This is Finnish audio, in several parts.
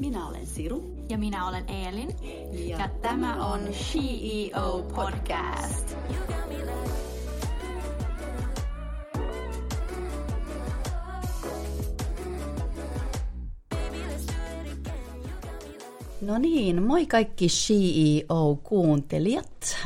Minä olen Siru. Ja minä olen Eelin. Ja, ja tämä on CEO Podcast. No niin, moi kaikki CEO-kuuntelijat.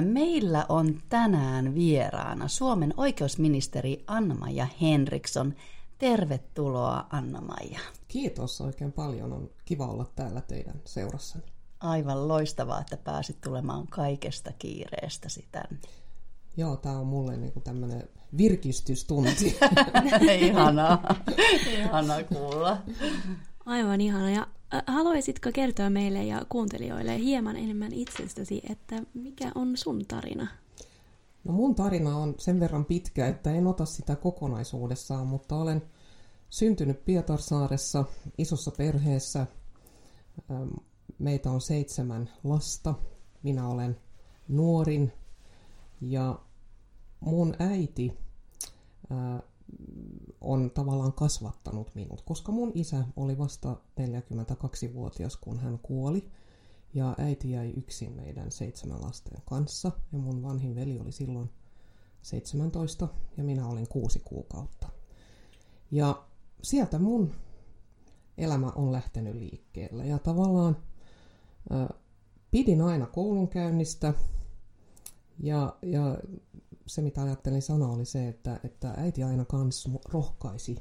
Meillä on tänään vieraana Suomen oikeusministeri Anna-Maja Henriksson. Tervetuloa Anna-Maja. Kiitos oikein paljon. On kiva olla täällä teidän seurassani. Aivan loistavaa, että pääsit tulemaan kaikesta kiireestä tänne. Joo, tämä on mulle niinku tämmöinen virkistystunti. ihanaa, ihanaa kuulla. Aivan ihana. Ja haluaisitko kertoa meille ja kuuntelijoille hieman enemmän itsestäsi, että mikä on sun tarina? No mun tarina on sen verran pitkä, että en ota sitä kokonaisuudessaan, mutta olen – syntynyt Pietarsaaressa isossa perheessä. Meitä on seitsemän lasta. Minä olen nuorin ja mun äiti on tavallaan kasvattanut minut, koska mun isä oli vasta 42-vuotias, kun hän kuoli. Ja äiti jäi yksin meidän seitsemän lasten kanssa. Ja mun vanhin veli oli silloin 17 ja minä olin kuusi kuukautta. Ja sieltä mun elämä on lähtenyt liikkeelle. Ja tavallaan ä, pidin aina koulunkäynnistä ja, ja se mitä ajattelin sanoa oli se, että, että äiti aina kans rohkaisi,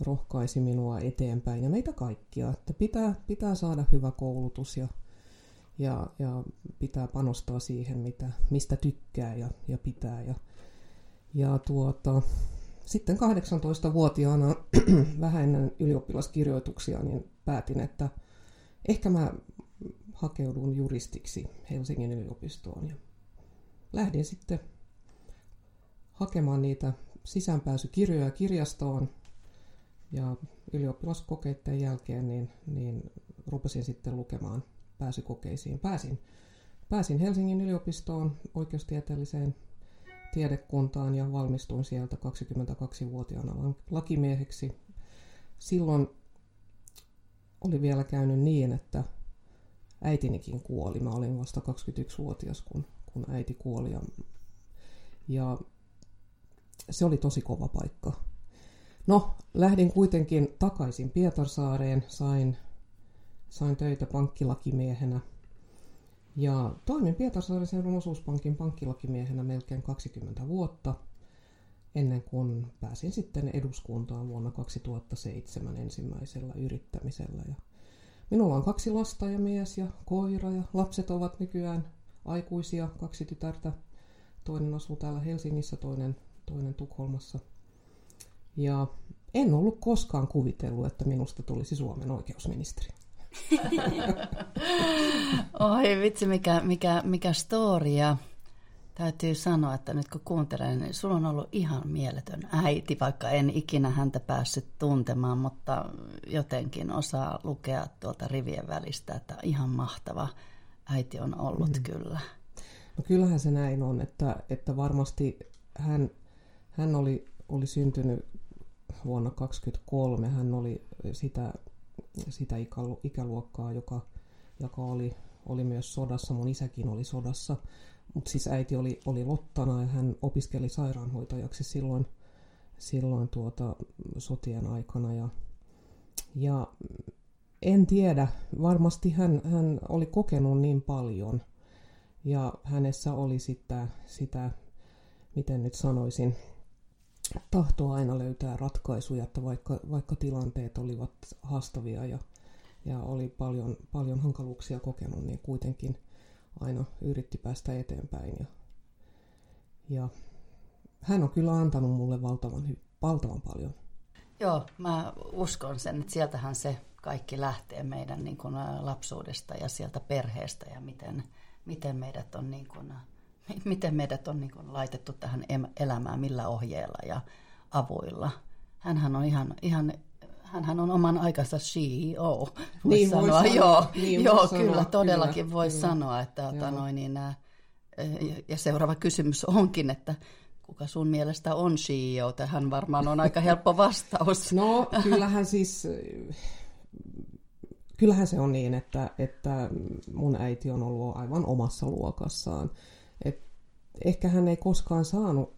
rohkaisi minua eteenpäin ja meitä kaikkia, että pitää, pitää saada hyvä koulutus ja, ja, ja pitää panostaa siihen, mitä, mistä tykkää ja, ja pitää. Ja, ja tuota, sitten 18-vuotiaana vähän ennen ylioppilaskirjoituksia niin päätin, että ehkä mä hakeudun juristiksi Helsingin yliopistoon. Ja lähdin sitten hakemaan niitä sisäänpääsykirjoja kirjastoon ja ylioppilaskokeiden jälkeen niin, niin rupesin sitten lukemaan pääsykokeisiin. Pääsin, pääsin Helsingin yliopistoon oikeustieteelliseen tiedekuntaan ja valmistuin sieltä 22-vuotiaana lakimieheksi. Silloin oli vielä käynyt niin, että äitinikin kuoli. Mä olin vasta 21-vuotias, kun, kun äiti kuoli. Ja, ja se oli tosi kova paikka. No, lähdin kuitenkin takaisin Pietarsaareen, sain, sain töitä pankkilakimiehenä – ja toimin Pietarsaaren seudun osuuspankin pankkilakimiehenä melkein 20 vuotta, ennen kuin pääsin sitten eduskuntaan vuonna 2007 ensimmäisellä yrittämisellä. Ja minulla on kaksi lasta ja mies ja koira ja lapset ovat nykyään aikuisia, kaksi tytärtä. Toinen asuu täällä Helsingissä, toinen, toinen Tukholmassa. Ja en ollut koskaan kuvitellut, että minusta tulisi Suomen oikeusministeri. Oi vitsi, mikä, mikä, mikä story. Ja täytyy sanoa, että nyt kun kuuntelen, niin sulla on ollut ihan mieletön äiti, vaikka en ikinä häntä päässyt tuntemaan, mutta jotenkin osaa lukea tuolta rivien välistä, että ihan mahtava äiti on ollut mm. kyllä. No kyllähän se näin on, että, että varmasti hän, hän oli, oli syntynyt vuonna 1923, hän oli sitä sitä ikäluokkaa, joka, joka oli, oli myös sodassa. Mun isäkin oli sodassa, mutta siis äiti oli, oli Lottana ja hän opiskeli sairaanhoitajaksi silloin, silloin tuota, sotien aikana. Ja, ja en tiedä, varmasti hän, hän oli kokenut niin paljon ja hänessä oli sitä, sitä miten nyt sanoisin, tahtoa aina löytää ratkaisuja, että vaikka, vaikka tilanteet olivat haastavia ja, ja oli paljon, paljon hankaluuksia kokenut, niin kuitenkin aina yritti päästä eteenpäin. Ja, ja hän on kyllä antanut mulle valtavan, valtavan paljon. Joo, mä uskon sen, että sieltähän se kaikki lähtee meidän niin kuin, lapsuudesta ja sieltä perheestä ja miten, miten meidät on niin kuin, miten meidät on niin kuin laitettu tähän elämään, millä ohjeella ja avuilla. Hänhän on ihan, ihan hänhän on oman aikansa CEO, voi niin, sanoa. Voi sanoa. Joo, niin, joo kyllä, sanoa. todellakin voi kyllä. sanoa. Että, ota, noin, niin, ää, ja seuraava kysymys onkin, että kuka sun mielestä on CEO? Tähän varmaan on aika helppo vastaus. No, kyllähän siis kyllähän se on niin, että, että mun äiti on ollut aivan omassa luokassaan. Et ehkä hän ei koskaan saanut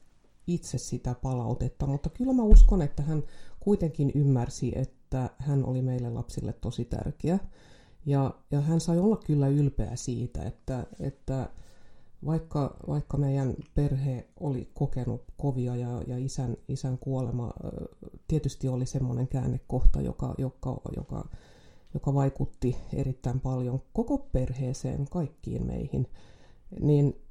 itse sitä palautetta, mutta kyllä mä uskon, että hän kuitenkin ymmärsi, että hän oli meille lapsille tosi tärkeä. Ja, ja hän sai olla kyllä ylpeä siitä, että, että vaikka, vaikka meidän perhe oli kokenut kovia ja, ja isän, isän kuolema tietysti oli semmoinen käännekohta, joka, joka, joka, joka vaikutti erittäin paljon koko perheeseen, kaikkiin meihin, niin,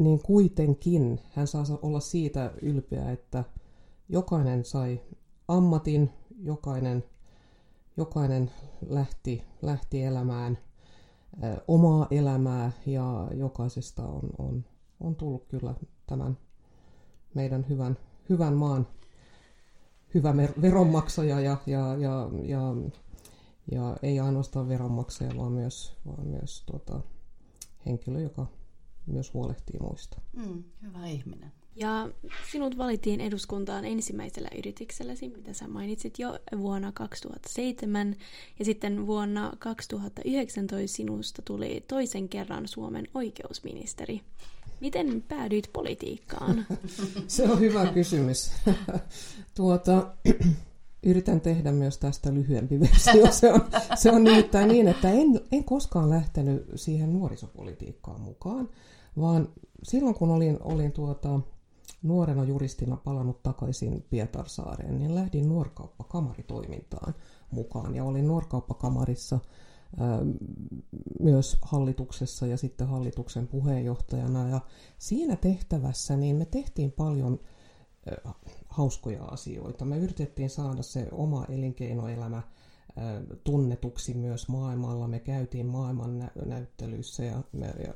niin kuitenkin hän saa olla siitä ylpeä, että jokainen sai ammatin, jokainen, jokainen lähti, lähti elämään – omaa elämää ja jokaisesta on, on, on tullut kyllä tämän meidän hyvän, hyvän maan hyvä veronmaksaja ja, ja, ja, ja, ja ei ainoastaan veronmaksaja, vaan myös, vaan myös tuota, henkilö, joka myös huolehtii muista. Mm, hyvä ihminen. Ja sinut valittiin eduskuntaan ensimmäisellä yritykselläsi, mitä sä mainitsit jo vuonna 2007. Ja sitten vuonna 2019 sinusta tuli toisen kerran Suomen oikeusministeri. Miten päädyit politiikkaan? Se on hyvä kysymys. tuota, yritän tehdä myös tästä lyhyempi versio. Se on, se on nimittäin niin, että en, en koskaan lähtenyt siihen nuorisopolitiikkaan mukaan, vaan silloin kun olin, olin tuota, nuorena juristina palannut takaisin Pietarsaareen, niin lähdin nuorkauppakamaritoimintaan mukaan ja olin nuorkauppakamarissa myös hallituksessa ja sitten hallituksen puheenjohtajana. Ja siinä tehtävässä niin me tehtiin paljon hauskoja asioita. Me yritettiin saada se oma elinkeinoelämä tunnetuksi myös maailmalla. Me käytiin maailman näyttelyissä ja, me, ja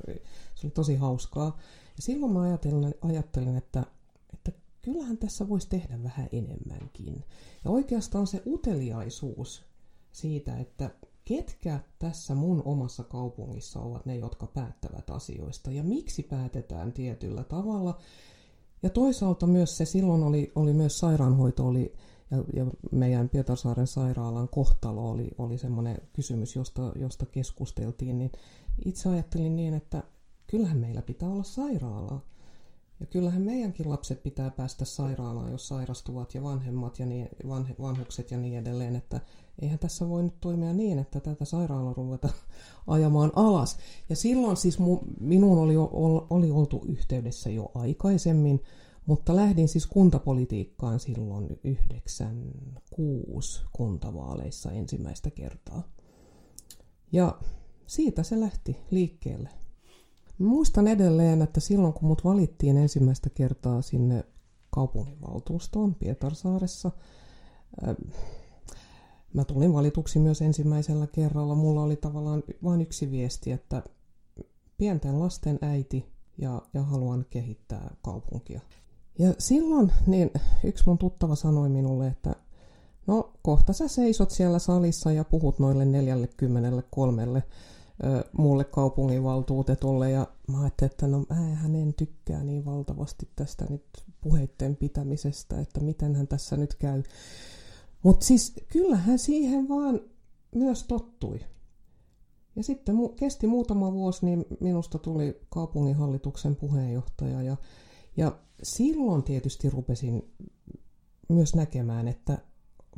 se oli tosi hauskaa. Ja silloin mä ajattelin, ajattelin että, että kyllähän tässä voisi tehdä vähän enemmänkin. Ja oikeastaan se uteliaisuus siitä, että ketkä tässä mun omassa kaupungissa ovat ne, jotka päättävät asioista ja miksi päätetään tietyllä tavalla. Ja toisaalta myös se silloin oli, oli myös sairaanhoito oli, ja, ja meidän Pietarsaaren sairaalan kohtalo oli, oli semmoinen kysymys, josta, josta keskusteltiin, niin itse ajattelin niin, että kyllähän meillä pitää olla sairaala. Ja kyllähän meidänkin lapset pitää päästä sairaalaan, jos sairastuvat ja vanhemmat ja niin, vanhe, vanhukset ja niin edelleen. Että eihän tässä voi nyt toimia niin, että tätä sairaalaa ruveta ajamaan alas. Ja silloin siis mu, minuun oli, oli oltu yhteydessä jo aikaisemmin, mutta lähdin siis kuntapolitiikkaan silloin 96 kuntavaaleissa ensimmäistä kertaa. Ja siitä se lähti liikkeelle. Muistan edelleen, että silloin kun mut valittiin ensimmäistä kertaa sinne kaupunginvaltuustoon Pietarsaaressa, mä tulin valituksi myös ensimmäisellä kerralla. Mulla oli tavallaan vain yksi viesti, että pienten lasten äiti ja, ja haluan kehittää kaupunkia. Ja silloin niin yksi mun tuttava sanoi minulle, että no kohta sä seisot siellä salissa ja puhut noille 43 mulle kaupunginvaltuutetulle ja mä ajattelin, että no hän en tykkää niin valtavasti tästä nyt puheitten pitämisestä, että miten hän tässä nyt käy. Mutta siis kyllähän siihen vaan myös tottui. Ja sitten mu- kesti muutama vuosi, niin minusta tuli kaupunginhallituksen puheenjohtaja ja, ja silloin tietysti rupesin myös näkemään, että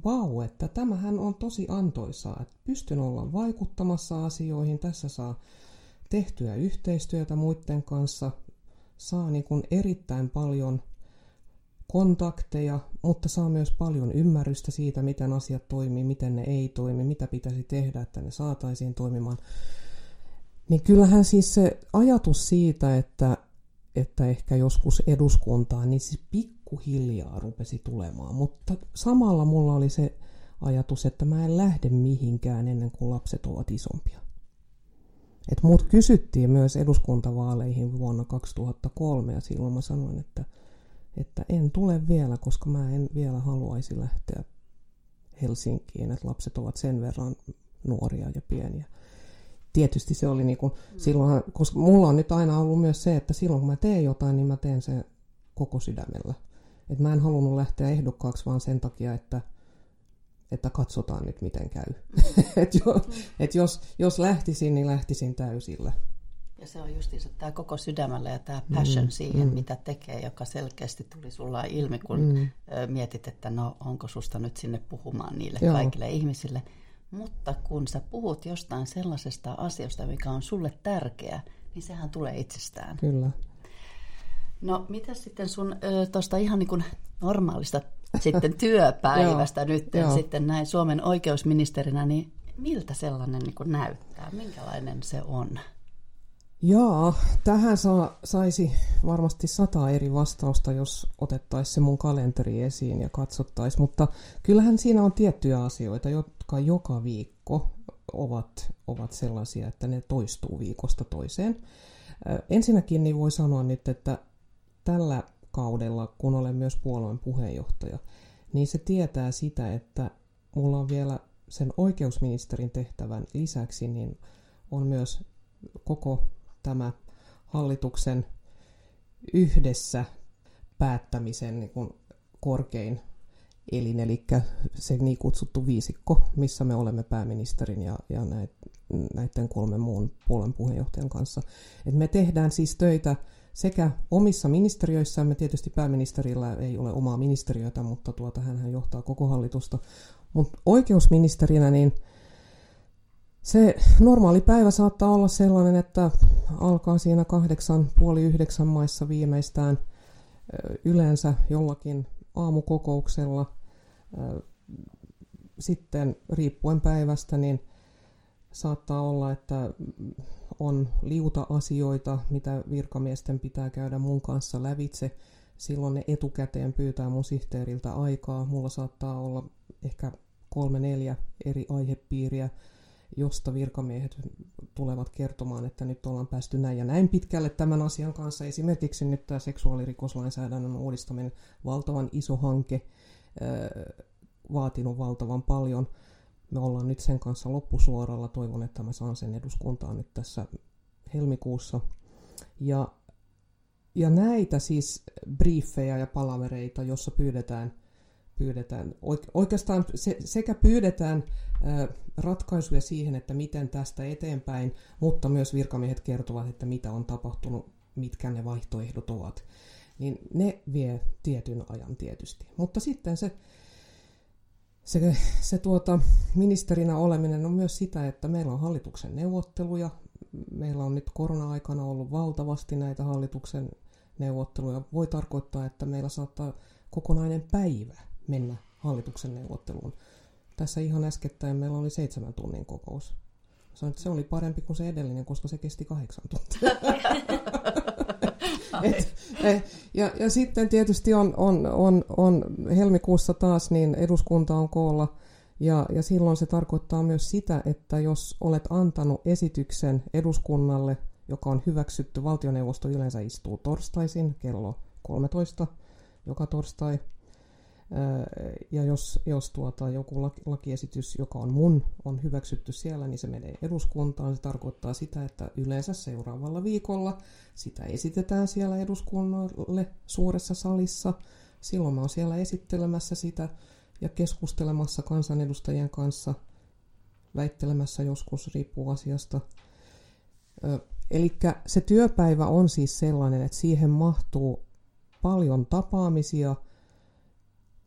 vau, että tämähän on tosi antoisaa, että pystyn olla vaikuttamassa asioihin, tässä saa tehtyä yhteistyötä muiden kanssa, saa niin kuin erittäin paljon kontakteja, mutta saa myös paljon ymmärrystä siitä, miten asiat toimii, miten ne ei toimi, mitä pitäisi tehdä, että ne saataisiin toimimaan. Niin kyllähän siis se ajatus siitä, että, että ehkä joskus eduskuntaan, niin siis pikkuhiljaa rupesi tulemaan. Mutta samalla mulla oli se ajatus, että mä en lähde mihinkään ennen kuin lapset ovat isompia. Et mut kysyttiin myös eduskuntavaaleihin vuonna 2003 ja silloin mä sanoin, että, että en tule vielä, koska mä en vielä haluaisi lähteä Helsinkiin, että lapset ovat sen verran nuoria ja pieniä. Tietysti se oli niin kuin, mm. silloin, koska mulla on nyt aina ollut myös se, että silloin kun mä teen jotain, niin mä teen sen koko sydämellä. Et mä en halunnut lähteä ehdokkaaksi vaan sen takia, että että katsotaan nyt miten käy. Mm. et jo, et jos, jos lähtisin, niin lähtisin täysillä. Ja se on justiinsa tämä koko sydämellä ja tämä passion mm, siihen, mm. mitä tekee, joka selkeästi tuli sulla ilmi, kun mm. mietit, että no onko susta nyt sinne puhumaan niille Joo. kaikille ihmisille. Mutta kun sä puhut jostain sellaisesta asiasta, mikä on sulle tärkeä, niin sehän tulee itsestään. Kyllä. No mitä sitten sun tuosta ihan niin kuin normaalista sitten työpäivästä nyt sitten näin Suomen oikeusministerinä, niin miltä sellainen niin kuin näyttää? Minkälainen se on? Joo, tähän saa, saisi varmasti sata eri vastausta, jos otettaisiin se mun kalenteri esiin ja katsottaisiin, mutta kyllähän siinä on tiettyjä asioita, jotka joka viikko ovat, ovat sellaisia, että ne toistuu viikosta toiseen. Ensinnäkin niin voi sanoa nyt, että tällä kaudella, kun olen myös puolueen puheenjohtaja, niin se tietää sitä, että mulla on vielä sen oikeusministerin tehtävän lisäksi, niin on myös koko tämä hallituksen yhdessä päättämisen niin kuin korkein elin, eli se niin kutsuttu viisikko, missä me olemme pääministerin ja, ja näiden kolmen muun puolen puheenjohtajan kanssa. Et me tehdään siis töitä sekä omissa ministeriöissämme, tietysti pääministerillä ei ole omaa ministeriötä, mutta tuota, hän johtaa koko hallitusta, mutta oikeusministerinä niin se normaali päivä saattaa olla sellainen, että alkaa siinä kahdeksan, puoli yhdeksän maissa viimeistään yleensä jollakin aamukokouksella. Sitten riippuen päivästä, niin saattaa olla, että on liuta asioita, mitä virkamiesten pitää käydä mun kanssa lävitse. Silloin ne etukäteen pyytää mun sihteeriltä aikaa. Mulla saattaa olla ehkä kolme neljä eri aihepiiriä, josta virkamiehet tulevat kertomaan, että nyt ollaan päästy näin ja näin pitkälle tämän asian kanssa. Esimerkiksi nyt tämä seksuaalirikoslainsäädännön uudistaminen, valtavan iso hanke, vaatinut valtavan paljon. Me ollaan nyt sen kanssa loppusuoralla. Toivon, että mä saan sen eduskuntaan nyt tässä helmikuussa. Ja, ja näitä siis briefejä ja palavereita, jossa pyydetään – pyydetään, oikeastaan se, sekä pyydetään ratkaisuja siihen, että miten tästä eteenpäin, mutta myös virkamiehet kertovat, että mitä on tapahtunut, mitkä ne vaihtoehdot ovat. Niin ne vie tietyn ajan tietysti. Mutta sitten se, se, se tuota, ministerinä oleminen on myös sitä, että meillä on hallituksen neuvotteluja. Meillä on nyt korona-aikana ollut valtavasti näitä hallituksen neuvotteluja. Voi tarkoittaa, että meillä saattaa kokonainen päivä mennä hallituksen neuvotteluun. Tässä ihan äskettäin meillä oli seitsemän tunnin kokous. Sanoin, että se oli parempi kuin se edellinen, koska se kesti kahdeksan tuntia. et, et, ja, ja sitten tietysti on, on, on, on helmikuussa taas, niin eduskunta on koolla, ja, ja silloin se tarkoittaa myös sitä, että jos olet antanut esityksen eduskunnalle, joka on hyväksytty, valtioneuvosto yleensä istuu torstaisin kello 13 joka torstai, ja jos, jos tuota, joku lakiesitys, joka on mun, on hyväksytty siellä, niin se menee eduskuntaan. Se tarkoittaa sitä, että yleensä seuraavalla viikolla sitä esitetään siellä eduskunnalle suuressa salissa. Silloin mä oon siellä esittelemässä sitä ja keskustelemassa kansanedustajien kanssa, väittelemässä joskus, riippuu asiasta. Eli se työpäivä on siis sellainen, että siihen mahtuu paljon tapaamisia –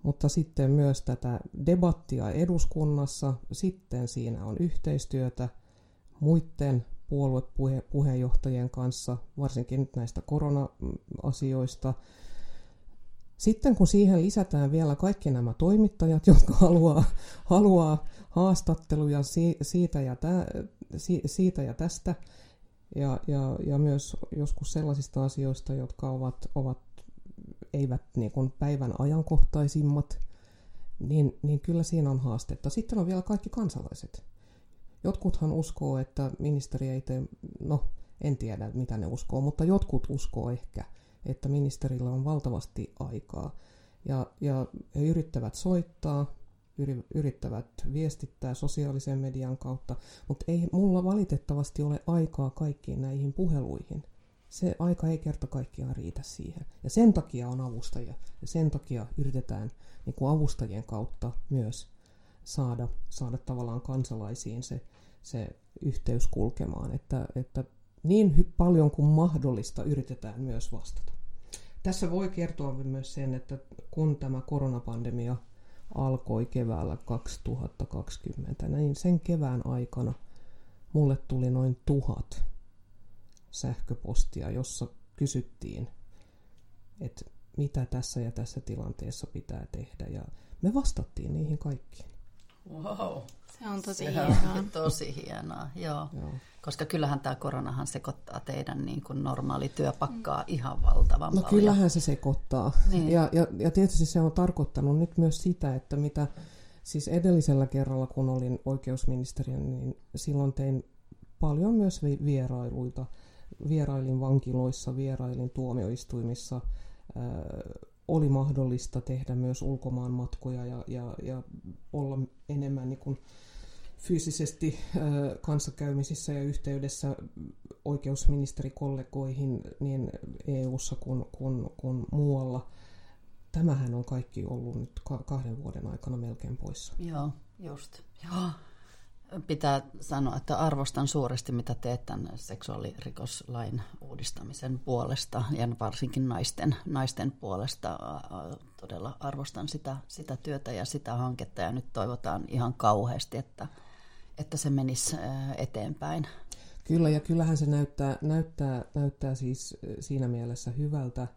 mutta sitten myös tätä debattia eduskunnassa, sitten siinä on yhteistyötä muiden puoluepuheenjohtajien kanssa, varsinkin nyt näistä korona-asioista. Sitten kun siihen lisätään vielä kaikki nämä toimittajat, jotka haluaa, haluaa haastatteluja siitä ja, tä, siitä ja tästä, ja, ja, ja myös joskus sellaisista asioista, jotka ovat, ovat eivät niin kuin päivän ajankohtaisimmat, niin, niin kyllä siinä on haastetta. Sitten on vielä kaikki kansalaiset. Jotkuthan uskoo, että ministeri ei tee, no en tiedä mitä ne uskoo, mutta jotkut uskoo ehkä, että ministerillä on valtavasti aikaa. Ja, ja he yrittävät soittaa, yrittävät viestittää sosiaalisen median kautta, mutta ei mulla valitettavasti ole aikaa kaikkiin näihin puheluihin se aika ei kerta kaikkiaan riitä siihen. Ja sen takia on avustajia. Ja sen takia yritetään niin kuin avustajien kautta myös saada, saada tavallaan kansalaisiin se, se yhteys kulkemaan, että, että niin paljon kuin mahdollista yritetään myös vastata. Tässä voi kertoa myös sen, että kun tämä koronapandemia alkoi keväällä 2020, niin sen kevään aikana mulle tuli noin tuhat sähköpostia, jossa kysyttiin, että mitä tässä ja tässä tilanteessa pitää tehdä. Ja me vastattiin niihin kaikkiin. Wow. Se on tosi Se hienoa. on tosi hienoa, joo. Joo. Koska kyllähän tämä koronahan sekoittaa teidän niin kuin normaali työpakkaa ihan valtavan No paljon. kyllähän se sekoittaa. Niin. Ja, ja, ja tietysti se on tarkoittanut nyt myös sitä, että mitä siis edellisellä kerralla, kun olin oikeusministeriön, niin silloin tein paljon myös vi- vierailuita. Vierailin vankiloissa, vierailin tuomioistuimissa. Oli mahdollista tehdä myös ulkomaan matkoja ja, ja, ja olla enemmän niin kuin fyysisesti kanssakäymisissä ja yhteydessä oikeusministerikollegoihin niin EU-ssa kuin, kuin, kuin muualla. Tämähän on kaikki ollut nyt ka- kahden vuoden aikana melkein poissa. Joo, just. Joo. Pitää sanoa, että arvostan suuresti, mitä teet tämän seksuaalirikoslain uudistamisen puolesta ja varsinkin naisten, naisten puolesta. Todella arvostan sitä, sitä työtä ja sitä hanketta ja nyt toivotaan ihan kauheasti, että, että se menisi eteenpäin. Kyllä, ja kyllähän se näyttää, näyttää, näyttää siis siinä mielessä hyvältä,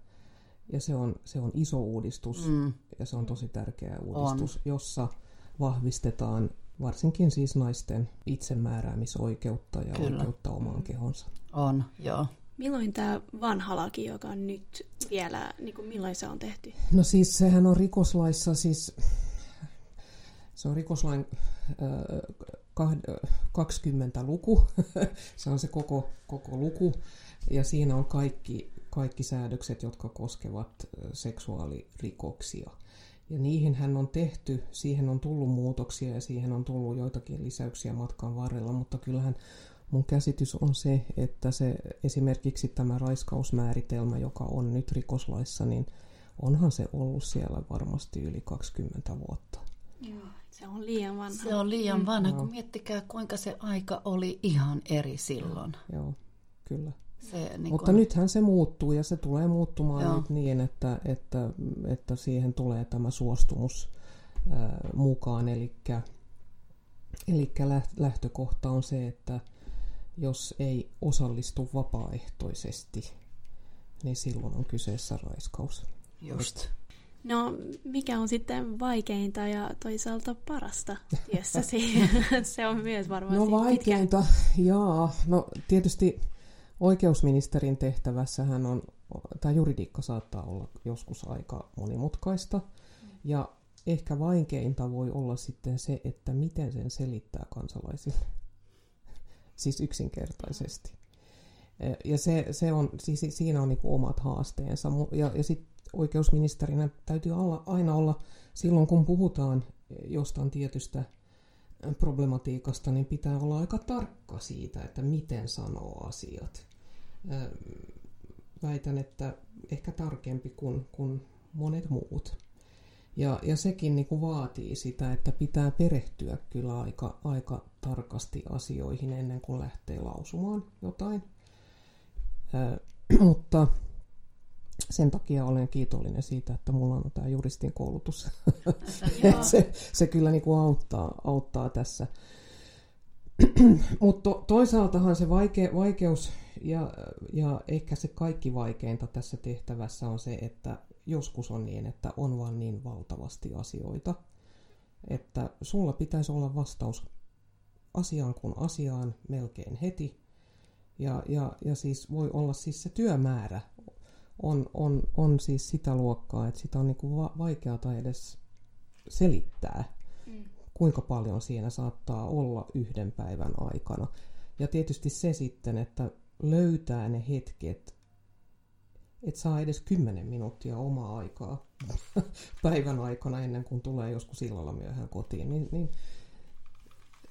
ja se on, se on iso uudistus, Mm, ja se on tosi tärkeä uudistus, jossa vahvistetaan varsinkin siis naisten itsemääräämisoikeutta ja Kyllä. oikeutta omaan kehonsa. on, joo. Milloin tämä vanha laki, joka on nyt vielä, niin kuin milloin se on tehty? No siis sehän on rikoslaissa siis, se on rikoslain äh, kah- 20 luku, se on se koko, koko luku, ja siinä on kaikki, kaikki säädökset, jotka koskevat äh, seksuaalirikoksia. Ja niihin hän on tehty, siihen on tullut muutoksia ja siihen on tullut joitakin lisäyksiä matkan varrella, mutta kyllähän mun käsitys on se, että se esimerkiksi tämä raiskausmääritelmä, joka on nyt rikoslaissa, niin onhan se ollut siellä varmasti yli 20 vuotta. Joo. Se on liian vanha. Se on liian vanha, kun miettikää kuinka se aika oli ihan eri silloin. Joo, kyllä. Se, niin Mutta kun, nythän se muuttuu ja se tulee muuttumaan Joo. nyt niin, että, että, että siihen tulee tämä suostumus ää, mukaan. Eli lähtökohta on se, että jos ei osallistu vapaaehtoisesti, niin silloin on kyseessä raiskaus. just. No, mikä on sitten vaikeinta ja toisaalta parasta työssäsi? se on myös varmaan No vaikeinta, jaa. No tietysti oikeusministerin tehtävässähän on, tämä juridiikka saattaa olla joskus aika monimutkaista. Ja ehkä vaikeinta voi olla sitten se, että miten sen selittää kansalaisille. Siis yksinkertaisesti. Ja se, se on, siis siinä on niin omat haasteensa. Ja, ja sitten oikeusministerinä täytyy olla, aina olla, silloin kun puhutaan jostain tietystä problematiikasta, niin pitää olla aika tarkka siitä, että miten sanoo asiat. Väitän, että ehkä tarkempi kuin, kuin monet muut. Ja, ja sekin niin kuin vaatii sitä, että pitää perehtyä kyllä aika, aika tarkasti asioihin ennen kuin lähtee lausumaan jotain. Ö, mutta sen takia olen kiitollinen siitä, että mulla on tämä juristin koulutus. Se, se kyllä niin kuin auttaa, auttaa tässä. Mutta to, toisaaltahan se vaike, vaikeus ja, ja ehkä se kaikki vaikeinta tässä tehtävässä on se, että joskus on niin, että on vaan niin valtavasti asioita, että sulla pitäisi olla vastaus asiaan kuin asiaan melkein heti. Ja, ja, ja siis voi olla siis se työmäärä on, on, on siis sitä luokkaa, että sitä on niin kuin va- vaikeata edes selittää, Mm. Kuinka paljon siinä saattaa olla yhden päivän aikana. Ja tietysti se sitten, että löytää ne hetket, että saa edes 10 minuuttia omaa aikaa päivän aikana ennen kuin tulee joskus illalla myöhään kotiin, niin, niin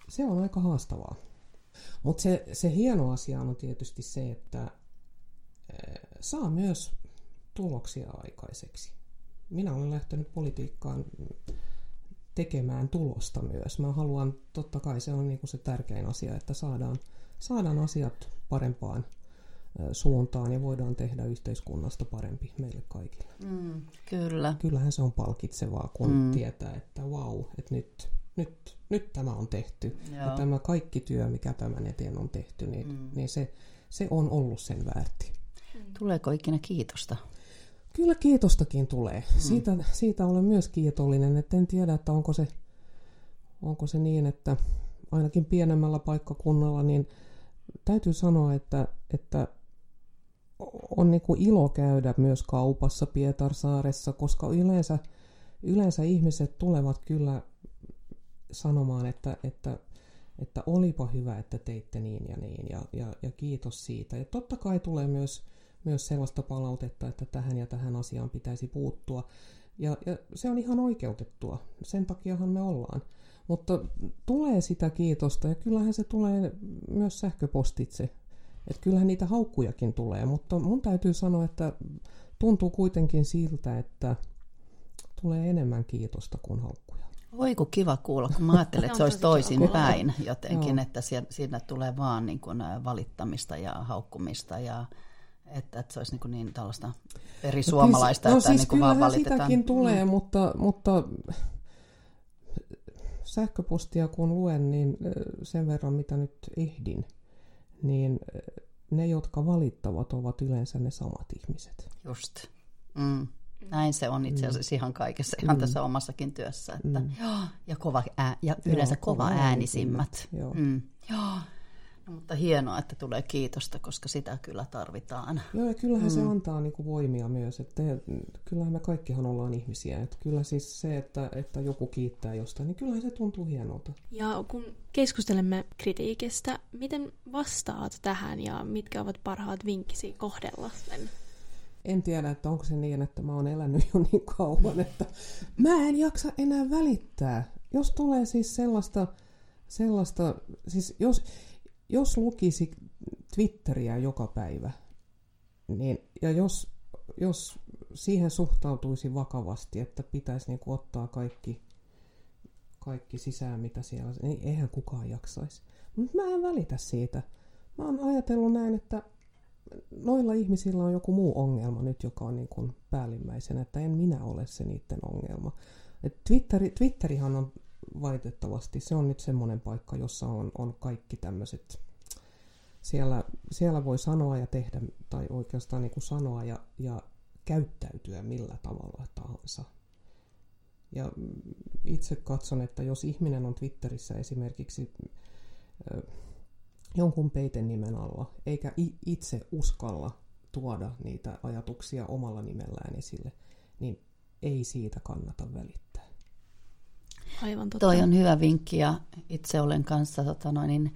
se on aika haastavaa. Mutta se, se hieno asia on tietysti se, että eh, saa myös tuloksia aikaiseksi. Minä olen lähtenyt politiikkaan tekemään tulosta myös. Mä haluan, totta kai se on niin kuin se tärkein asia, että saadaan, saadaan asiat parempaan suuntaan ja voidaan tehdä yhteiskunnasta parempi meille kaikille. Mm, kyllä. Kyllähän se on palkitsevaa, kun mm. tietää, että vau, wow, että nyt, nyt, nyt tämä on tehty. Joo. Ja tämä kaikki työ, mikä tämän eteen on tehty, niin, mm. niin se, se on ollut sen väärti. Tuleeko ikinä kiitosta? Kyllä kiitostakin tulee. Mm. Siitä, siitä olen myös kiitollinen, että en tiedä, että onko se, onko se niin, että ainakin pienemmällä paikkakunnalla, niin täytyy sanoa, että, että on niin kuin ilo käydä myös kaupassa Pietarsaaressa, koska yleensä, yleensä ihmiset tulevat kyllä sanomaan, että, että, että olipa hyvä, että teitte niin ja niin ja, ja, ja kiitos siitä. Ja totta kai tulee myös, myös sellaista palautetta, että tähän ja tähän asiaan pitäisi puuttua. Ja, ja se on ihan oikeutettua. Sen takiahan me ollaan. Mutta tulee sitä kiitosta ja kyllähän se tulee myös sähköpostitse että kyllähän niitä haukkujakin tulee, mutta mun täytyy sanoa, että tuntuu kuitenkin siltä, että tulee enemmän kiitosta kuin haukkuja. Voi kun kiva kuulla, kun mä ajattelen, että se olisi toisin päin jotenkin, että siinä tulee vaan niin kuin valittamista ja haukkumista ja että, että se olisi niin, niin tällaista perisuomalaista, no, siis, että no, siis niin vaan valitetaan. sitäkin tulee, mm. mutta, mutta sähköpostia kun luen, niin sen verran mitä nyt ehdin, niin ne, jotka valittavat, ovat yleensä ne samat ihmiset. Just. Mm. Näin se on itse asiassa mm. ihan kaikessa, ihan mm. tässä omassakin työssä. Että, mm. joo, ja, kova ää, ja yleensä joo, kova äänisimmät. Joo. Mm. Joo. No, mutta hienoa, että tulee kiitosta, koska sitä kyllä tarvitaan. Joo, ja kyllähän mm. se antaa niinku voimia myös. Että kyllähän me kaikkihan ollaan ihmisiä. Että kyllä siis se, että, että joku kiittää jostain, niin kyllähän se tuntuu hienolta. Ja kun keskustelemme kritiikistä, miten vastaat tähän ja mitkä ovat parhaat vinkkisi kohdella sen? En tiedä, että onko se niin, että mä oon elänyt jo niin kauan, että mä en jaksa enää välittää. Jos tulee siis sellaista, sellaista siis jos, jos lukisi Twitteriä joka päivä, niin, ja jos, jos siihen suhtautuisi vakavasti, että pitäisi niin kuin ottaa kaikki, kaikki sisään, mitä siellä, niin eihän kukaan jaksaisi. Mutta mä en välitä siitä. Mä oon ajatellut näin, että noilla ihmisillä on joku muu ongelma nyt, joka on niin kuin päällimmäisenä, että en minä ole se niiden ongelma. Twitteri, Twitterihan on valitettavasti, se on nyt semmoinen paikka, jossa on, on kaikki tämmöiset, siellä, siellä voi sanoa ja tehdä, tai oikeastaan niin kuin sanoa ja, ja käyttäytyä millä tavalla tahansa. Ja itse katson, että jos ihminen on Twitterissä esimerkiksi äh, jonkun peiten nimen alla, eikä itse uskalla tuoda niitä ajatuksia omalla nimellään esille, niin ei siitä kannata välittää. Aivan totta. Toi on hyvä vinkki ja itse olen kanssa, tota noin, niin,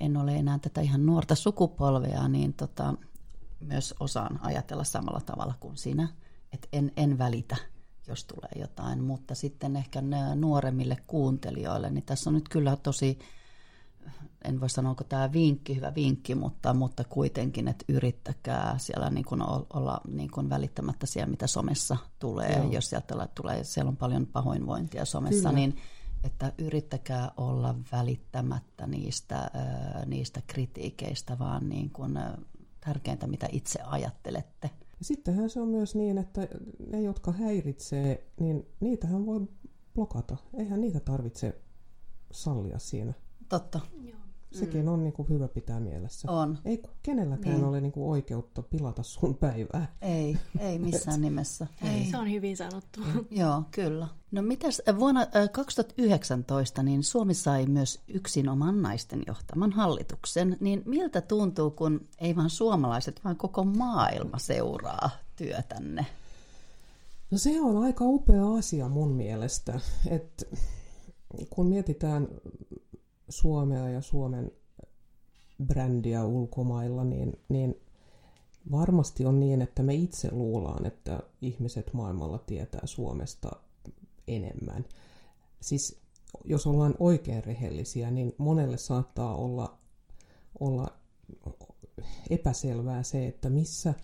en ole enää tätä ihan nuorta sukupolvea, niin tota, myös osaan ajatella samalla tavalla kuin sinä, että en, en välitä, jos tulee jotain, mutta sitten ehkä nuoremmille kuuntelijoille, niin tässä on nyt kyllä tosi en voi sanoa, onko tämä vinkki, hyvä vinkki, mutta, mutta kuitenkin, että yrittäkää siellä niin kuin olla niin kuin välittämättä siellä, mitä somessa tulee. Joo. Jos sieltä tulee, siellä on paljon pahoinvointia somessa, Kyllä. niin että yrittäkää olla välittämättä niistä, niistä kritiikeistä, vaan niin kuin, tärkeintä, mitä itse ajattelette. Sittenhän se on myös niin, että ne, jotka häiritsee, niin niitähän voi blokata. Eihän niitä tarvitse sallia siinä. Totta. Joo. Sekin mm. on niin kuin hyvä pitää mielessä. On. Ei kenelläkään niin. ole niin kuin oikeutta pilata sun päivää. Ei, ei missään nimessä. Ei. Se on hyvin sanottu. Joo, kyllä. No mitäs vuonna 2019 niin Suomi sai myös yksin oman naisten johtaman hallituksen. Niin miltä tuntuu, kun ei vain suomalaiset, vaan koko maailma seuraa työtänne? No se on aika upea asia mun mielestä, että kun mietitään Suomea ja Suomen brändiä ulkomailla, niin, niin varmasti on niin, että me itse luullaan, että ihmiset maailmalla tietää Suomesta enemmän. Siis jos ollaan oikein rehellisiä, niin monelle saattaa olla, olla epäselvää se, että missä,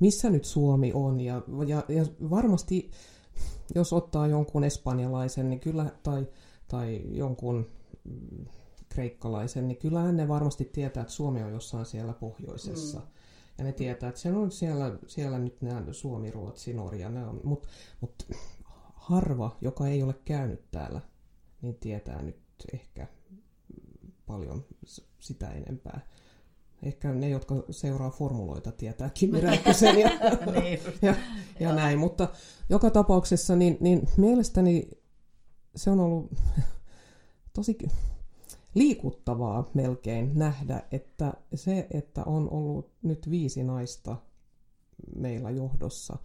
missä nyt Suomi on. Ja, ja, ja varmasti jos ottaa jonkun espanjalaisen niin kyllä, tai, tai jonkun kreikkalaisen, niin kyllähän ne varmasti tietää, että Suomi on jossain siellä pohjoisessa. Mm. Ja ne tietää, että se on siellä, siellä nyt nämä Suomi, Ruotsi, Norja, mutta mut harva, joka ei ole käynyt täällä, niin tietää nyt ehkä paljon sitä enempää. Ehkä ne, jotka seuraa formuloita, tietää Kimi Räikkösen ja, niin. ja, ja näin. Mutta joka tapauksessa niin, niin mielestäni se on ollut tosi liikuttavaa melkein nähdä, että se, että on ollut nyt viisi naista meillä johdossa,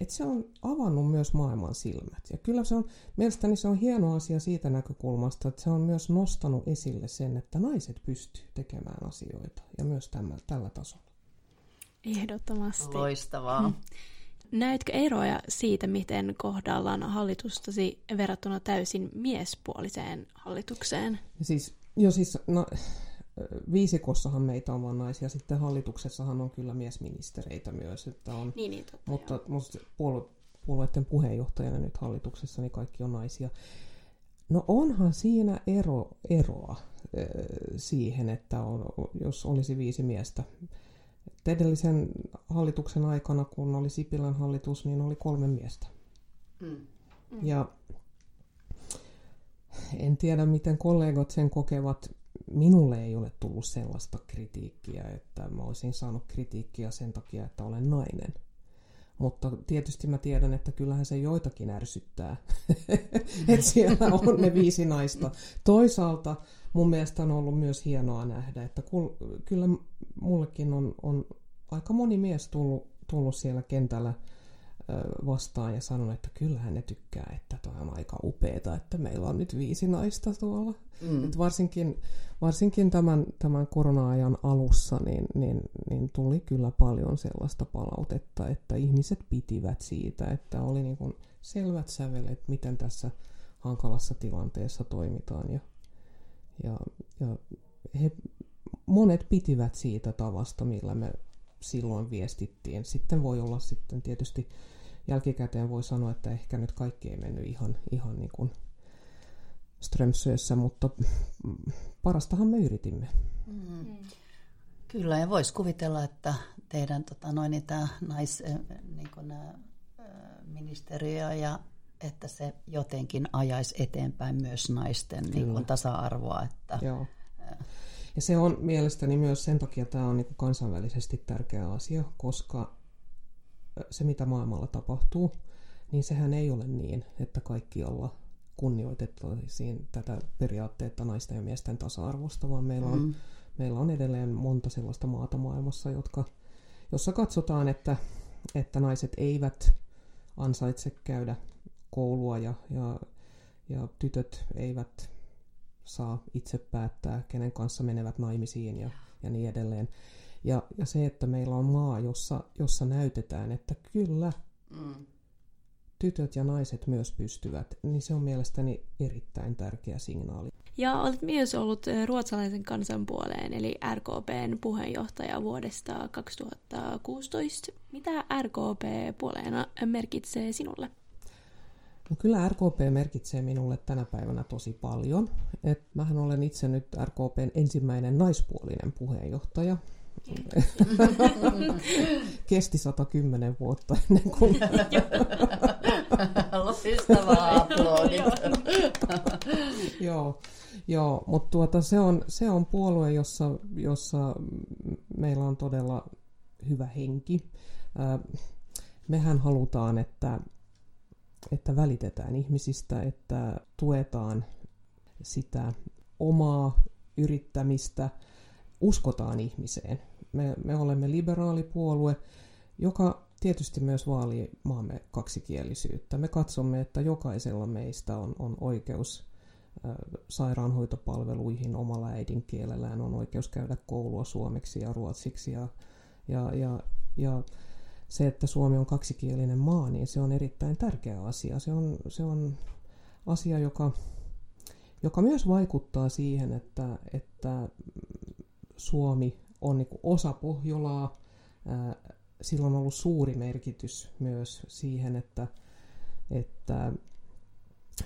että se on avannut myös maailman silmät. Ja kyllä se on, mielestäni se on hieno asia siitä näkökulmasta, että se on myös nostanut esille sen, että naiset pystyy tekemään asioita ja myös tällä, tällä tasolla. Ehdottomasti. Loistavaa. Näetkö eroja siitä, miten kohdallaan hallitustasi verrattuna täysin miespuoliseen hallitukseen? Siis, jo siis, no, viisikossahan meitä on vain naisia, sitten hallituksessahan on kyllä miesministereitä myös. Että on, niin, niin, totta, mutta puolue, puolueiden puheenjohtajana nyt hallituksessa niin kaikki on naisia. No onhan siinä ero, eroa siihen, että on, jos olisi viisi miestä. Edellisen hallituksen aikana, kun oli Sipilän hallitus, niin oli kolme miestä. Mm. Mm. Ja en tiedä, miten kollegat sen kokevat minulle ei ole tullut sellaista kritiikkiä, että mä olisin saanut kritiikkiä sen takia, että olen nainen. Mutta tietysti mä tiedän, että kyllähän se joitakin ärsyttää, että siellä on ne viisi naista. Toisaalta mun mielestä on ollut myös hienoa nähdä, että kyllä mullekin on, on aika moni mies tullut, tullut siellä kentällä vastaan ja sanon, että kyllähän ne tykkää, että toi on aika upeeta, että meillä on nyt viisi naista tuolla. Mm. Et varsinkin varsinkin tämän, tämän korona-ajan alussa niin, niin, niin tuli kyllä paljon sellaista palautetta, että ihmiset pitivät siitä, että oli niin kuin selvät sävelet, miten tässä hankalassa tilanteessa toimitaan. Ja, ja, ja he, monet pitivät siitä tavasta, millä me silloin viestittiin. Sitten voi olla sitten tietysti jälkikäteen voi sanoa, että ehkä nyt kaikki ei mennyt ihan, ihan niin kuin Strömsössä, mutta parastahan me yritimme. Mm. Kyllä, ja voisi kuvitella, että teidän tota, noin, niin tämä nais, niin kuin, ministeriö ja että se jotenkin ajaisi eteenpäin myös naisten niin kuin, tasa-arvoa. Että, Joo. Ja se on mielestäni myös sen takia tämä on niin kuin kansainvälisesti tärkeä asia, koska se mitä maailmalla tapahtuu, niin sehän ei ole niin, että kaikkialla kunnioitettaisiin tätä periaatteetta naisten ja miesten tasa-arvosta, vaan meillä on, mm. meillä on edelleen monta sellaista maata maailmassa, jotka, jossa katsotaan, että, että naiset eivät ansaitse käydä koulua ja, ja, ja tytöt eivät saa itse päättää, kenen kanssa menevät naimisiin ja, ja niin edelleen. Ja, ja se, että meillä on maa, jossa, jossa näytetään, että kyllä, mm tytöt ja naiset myös pystyvät, niin se on mielestäni erittäin tärkeä signaali. Ja olet myös ollut eh, ruotsalaisen kansanpuoleen, eli RKPn puheenjohtaja vuodesta 2016. Mitä RKP puoleena merkitsee sinulle? No kyllä RKP merkitsee minulle tänä päivänä tosi paljon. Et mähän olen itse nyt RKPn ensimmäinen naispuolinen puheenjohtaja. Kesti 110 vuotta ennen kuin... Loistavaa aplodit. joo, joo mutta tuota, se, on, se on puolue, jossa, jossa meillä on todella hyvä henki. mehän halutaan, että, että välitetään ihmisistä, että tuetaan sitä omaa yrittämistä, uskotaan ihmiseen me, me olemme liberaalipuolue, joka tietysti myös vaalii maamme kaksikielisyyttä. Me katsomme, että jokaisella meistä on, on oikeus sairaanhoitopalveluihin omalla äidinkielellään, on oikeus käydä koulua suomeksi ja ruotsiksi. Ja, ja, ja, ja se, että Suomi on kaksikielinen maa, niin se on erittäin tärkeä asia. Se on, se on asia, joka, joka myös vaikuttaa siihen, että, että Suomi on niin osa Pohjolaa. Sillä on ollut suuri merkitys myös siihen, että, että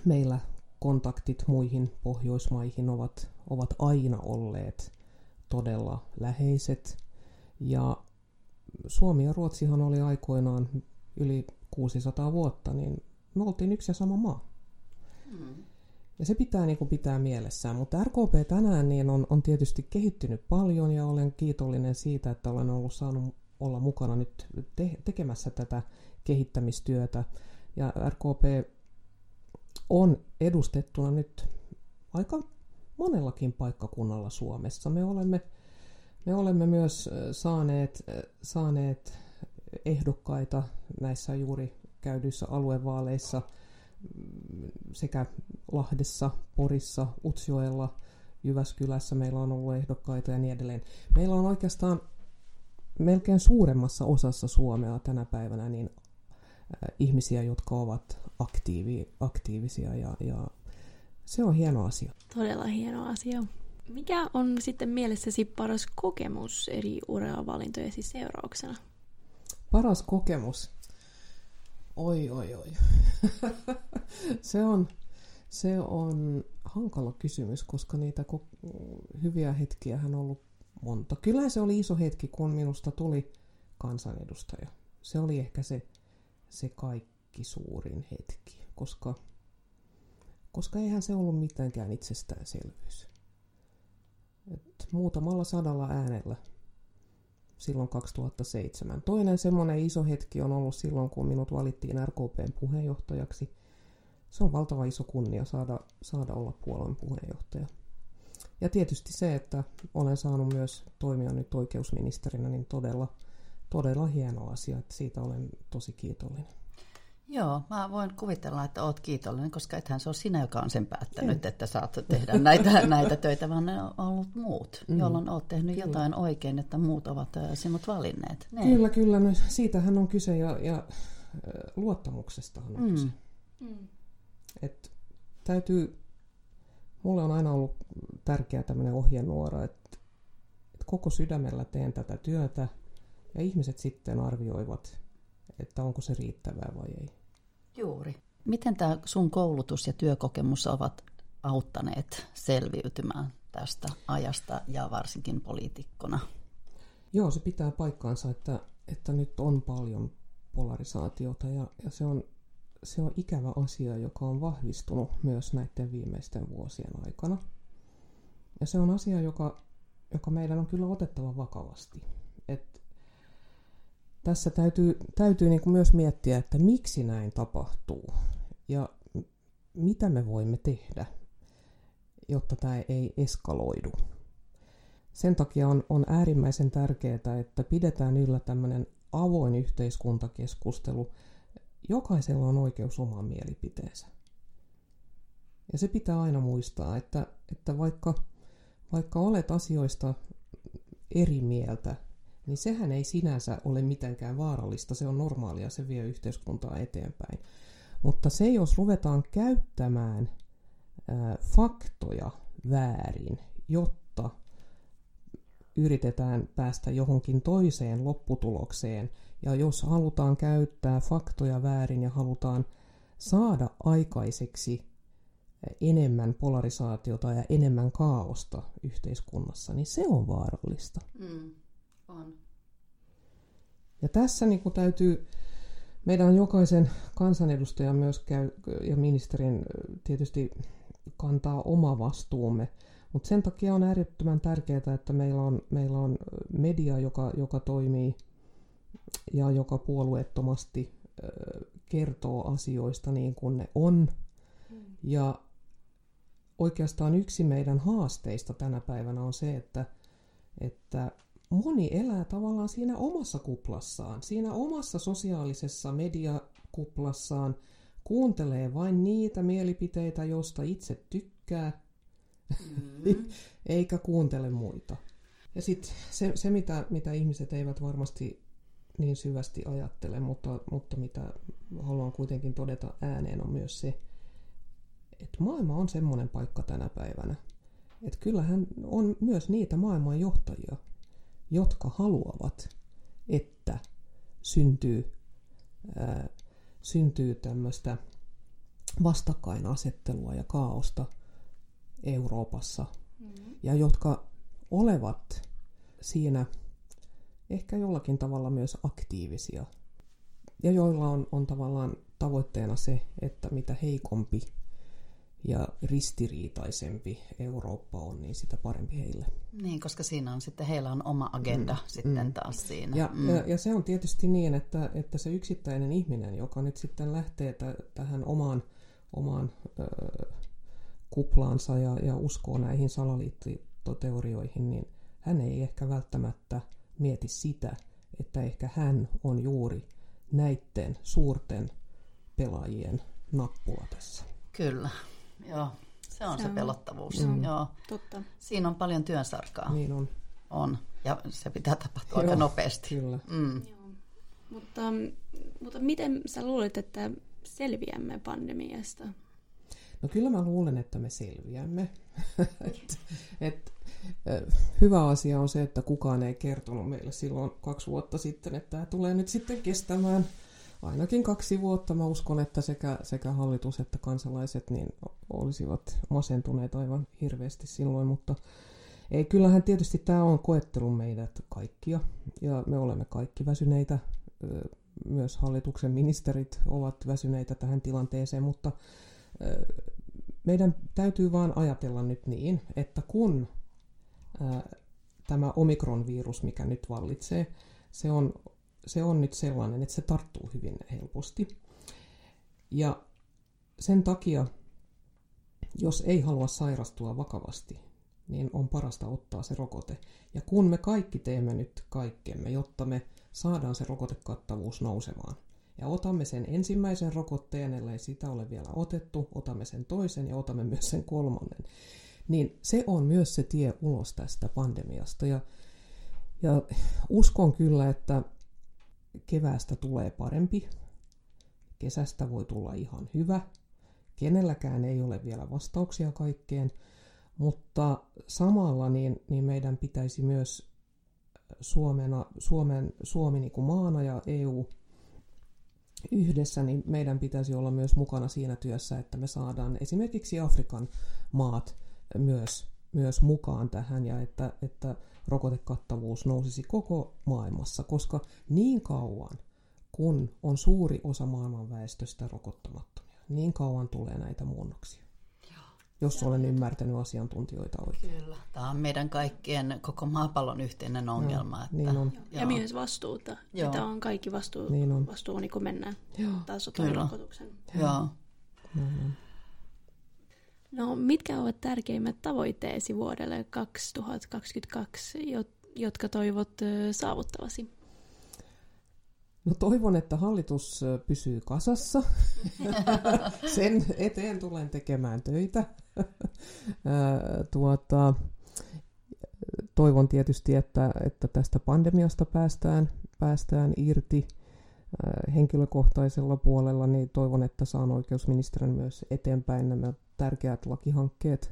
meillä kontaktit muihin Pohjoismaihin ovat, ovat aina olleet todella läheiset. Ja Suomi ja Ruotsihan oli aikoinaan yli 600 vuotta, niin me oltiin yksi ja sama maa. Mm. Ja se pitää niin kuin pitää mielessään. Mutta RKP tänään niin on, on tietysti kehittynyt paljon ja olen kiitollinen siitä, että olen ollut saanut olla mukana nyt te- tekemässä tätä kehittämistyötä. Ja RKP on edustettuna nyt aika monellakin paikkakunnalla Suomessa. Me olemme, me olemme myös saaneet, saaneet ehdokkaita näissä juuri käydyissä aluevaaleissa sekä Lahdessa, Porissa, Utsjoella, Jyväskylässä meillä on ollut ehdokkaita ja niin edelleen. Meillä on oikeastaan melkein suuremmassa osassa Suomea tänä päivänä niin ihmisiä, jotka ovat aktiivi, aktiivisia ja, ja se on hieno asia. Todella hieno asia. Mikä on sitten mielessäsi paras kokemus eri uravalintojesi seurauksena? Paras kokemus? Oi, oi, oi. se, on, se on hankala kysymys, koska niitä hyviä hetkiä on ollut monta. Kyllä se oli iso hetki, kun minusta tuli kansanedustaja. Se oli ehkä se, se kaikki suurin hetki, koska, koska eihän se ollut mitenkään itsestäänselvyys. Et muutamalla sadalla äänellä silloin 2007. Toinen semmoinen iso hetki on ollut silloin, kun minut valittiin RKPn puheenjohtajaksi. Se on valtava iso kunnia saada, saada olla puolueen puheenjohtaja. Ja tietysti se, että olen saanut myös toimia nyt oikeusministerinä, niin todella, todella hieno asia, että siitä olen tosi kiitollinen. Joo, mä voin kuvitella, että oot kiitollinen, koska ethän se ole sinä, joka on sen päättänyt, Ei. että saat tehdä näitä, näitä töitä, vaan ne on ollut muut, mm. jolloin oot tehnyt kyllä. jotain oikein, että muut ovat sinut valinneet. Ne. Kyllä, kyllä. No, siitähän on kyse ja, ja luottamuksestahan on mm. kyse. Mm. Et täytyy, mulle on aina ollut tärkeä tämmöinen ohjenuora, että, että koko sydämellä teen tätä työtä ja ihmiset sitten arvioivat, että onko se riittävää vai ei. Juuri. Miten tämä sun koulutus ja työkokemus ovat auttaneet selviytymään tästä ajasta ja varsinkin poliitikkona? Joo, se pitää paikkaansa, että, että nyt on paljon polarisaatiota ja, ja se, on, se on ikävä asia, joka on vahvistunut myös näiden viimeisten vuosien aikana. Ja se on asia, joka, joka meidän on kyllä otettava vakavasti. Et tässä täytyy, täytyy niin kuin myös miettiä, että miksi näin tapahtuu ja mitä me voimme tehdä, jotta tämä ei eskaloidu. Sen takia on, on äärimmäisen tärkeää, että pidetään yllä tämmöinen avoin yhteiskuntakeskustelu. Jokaisella on oikeus omaan mielipiteensä. Ja se pitää aina muistaa, että, että vaikka, vaikka olet asioista eri mieltä, niin sehän ei sinänsä ole mitenkään vaarallista, se on normaalia, se vie yhteiskuntaa eteenpäin. Mutta se, jos ruvetaan käyttämään ää, faktoja väärin, jotta yritetään päästä johonkin toiseen lopputulokseen, ja jos halutaan käyttää faktoja väärin ja halutaan saada aikaiseksi enemmän polarisaatiota ja enemmän kaaosta yhteiskunnassa, niin se on vaarallista. Mm. On. Ja tässä niin kuin täytyy, meidän on jokaisen kansanedustajan myös käy, ja ministerin tietysti kantaa oma vastuumme, mutta sen takia on äärettömän tärkeää, että meillä on, meillä on media, joka, joka toimii ja joka puolueettomasti kertoo asioista niin kuin ne on. Mm. Ja oikeastaan yksi meidän haasteista tänä päivänä on se, että, että moni elää tavallaan siinä omassa kuplassaan, siinä omassa sosiaalisessa mediakuplassaan, kuuntelee vain niitä mielipiteitä, joista itse tykkää, mm-hmm. eikä kuuntele muita. Ja sitten se, se mitä, mitä ihmiset eivät varmasti niin syvästi ajattele, mutta, mutta mitä haluan kuitenkin todeta ääneen on myös se, että maailma on semmoinen paikka tänä päivänä, että kyllähän on myös niitä maailman johtajia, jotka haluavat, että syntyy, ää, syntyy tämmöistä vastakkainasettelua ja kaaosta Euroopassa, mm-hmm. ja jotka olevat siinä ehkä jollakin tavalla myös aktiivisia, ja joilla on, on tavallaan tavoitteena se, että mitä heikompi ja ristiriitaisempi Eurooppa on, niin sitä parempi heille. Niin, koska siinä on sitten, heillä on oma agenda mm, sitten mm. taas siinä. Ja, mm. ja, ja se on tietysti niin, että, että se yksittäinen ihminen, joka nyt sitten lähtee t- tähän omaan, omaan ö, kuplaansa ja, ja uskoo näihin salaliittoteorioihin, niin hän ei ehkä välttämättä mieti sitä, että ehkä hän on juuri näiden suurten pelaajien nappula tässä. Kyllä. Joo, se on se, se pelottavuus. Mm. Joo. Totta. Siinä on paljon työnsarkaa. Niin on. On, ja se pitää tapahtua Joo, aika nopeasti. Kyllä. Mm. Joo. Mutta, mutta miten sä luulet, että selviämme pandemiasta? No kyllä mä luulen, että me selviämme. et, et, hyvä asia on se, että kukaan ei kertonut meille silloin kaksi vuotta sitten, että tämä tulee nyt sitten kestämään ainakin kaksi vuotta. Mä uskon, että sekä, sekä hallitus että kansalaiset niin olisivat masentuneet aivan hirveästi silloin, mutta ei, kyllähän tietysti tämä on koettelu meidät kaikkia ja me olemme kaikki väsyneitä. Myös hallituksen ministerit ovat väsyneitä tähän tilanteeseen, mutta meidän täytyy vaan ajatella nyt niin, että kun tämä omikron-virus, mikä nyt vallitsee, se on se on nyt sellainen, että se tarttuu hyvin helposti. Ja sen takia, jos ei halua sairastua vakavasti, niin on parasta ottaa se rokote. Ja kun me kaikki teemme nyt kaikkemme, jotta me saadaan se rokotekattavuus nousemaan, ja otamme sen ensimmäisen rokotteen, ellei sitä ole vielä otettu, otamme sen toisen ja otamme myös sen kolmannen, niin se on myös se tie ulos tästä pandemiasta. Ja, ja uskon kyllä, että keväästä tulee parempi, kesästä voi tulla ihan hyvä, kenelläkään ei ole vielä vastauksia kaikkeen, mutta samalla niin, niin meidän pitäisi myös Suomena, Suomen, Suomi niin kuin maana ja EU yhdessä, niin meidän pitäisi olla myös mukana siinä työssä, että me saadaan esimerkiksi Afrikan maat myös, myös mukaan tähän ja että, että rokotekattavuus nousisi koko maailmassa, koska niin kauan kun on suuri osa maailman väestöstä rokottamattomia, niin kauan tulee näitä muunnoksia. Jos olen ymmärtänyt asiantuntijoita oikein. Kyllä. Tämä on meidän kaikkien, koko maapallon yhteinen ongelma. Joo, että, niin on. Joo. Ja myös vastuuta. Joo. Tämä on kaikki vastuu, niin on. vastuu niin kun mennään Joo. taas rokotuksen. Joo. Joo. Joo. No, mitkä ovat tärkeimmät tavoitteesi vuodelle 2022, jotka toivot saavuttavasi? No toivon, että hallitus pysyy kasassa. Sen eteen tulen tekemään töitä. tuota, toivon tietysti, että, että tästä pandemiasta päästään, päästään irti henkilökohtaisella puolella, niin toivon, että saan oikeusministerin myös eteenpäin nämä tärkeät lakihankkeet.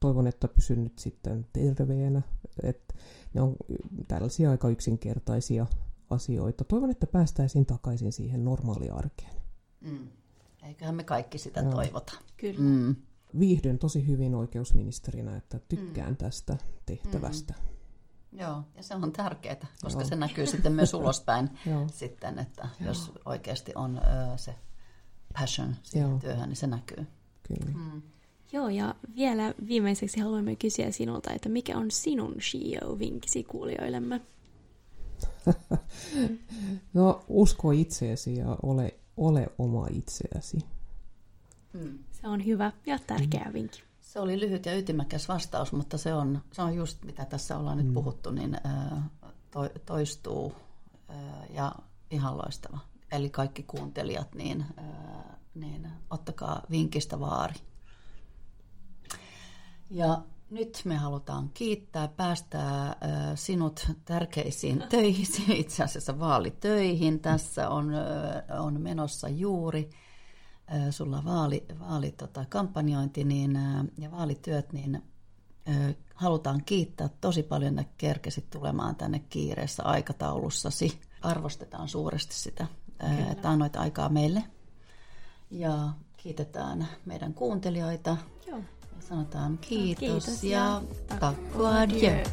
Toivon, että pysyn nyt sitten terveenä. Et ne on tällaisia aika yksinkertaisia asioita. Toivon, että päästäisiin takaisin siihen normaaliarkeen. Mm. Eiköhän me kaikki sitä Joo. toivota. Kyllä. Mm. Viihdyn tosi hyvin oikeusministerinä, että tykkään mm. tästä tehtävästä. Mm. Joo, ja se on tärkeää, koska Joo. se näkyy sitten myös ulospäin sitten, että Joo. jos oikeasti on ö, se passion siihen Joo. työhön, niin se näkyy. Kyllä. Mm. Joo, ja vielä viimeiseksi haluamme kysyä sinulta, että mikä on sinun CEO-vinkkisi kuulijoillemme? no, usko itseesi ja ole, ole oma itseäsi. Mm. Se on hyvä ja tärkeä mm. vinkki. Se oli lyhyt ja ytimäkäs vastaus, mutta se on, se on just mitä tässä ollaan mm. nyt puhuttu, niin to, toistuu ja ihan loistava. Eli kaikki kuuntelijat, niin, niin ottakaa vinkistä vaari. Ja nyt me halutaan kiittää, päästää sinut tärkeisiin töihin, itse asiassa vaalitöihin. Tässä on, on menossa juuri sulla vaali, vaali tota, kampanjointi niin, ja vaalityöt, niin halutaan kiittää tosi paljon, että kerkesit tulemaan tänne kiireessä aikataulussasi. Arvostetaan suuresti sitä, Kyllä. että annoit aikaa meille. Ja kiitetään meidän kuuntelijoita. Joo. Ja sanotaan kiitos, Kiitos ja ja takko adieu.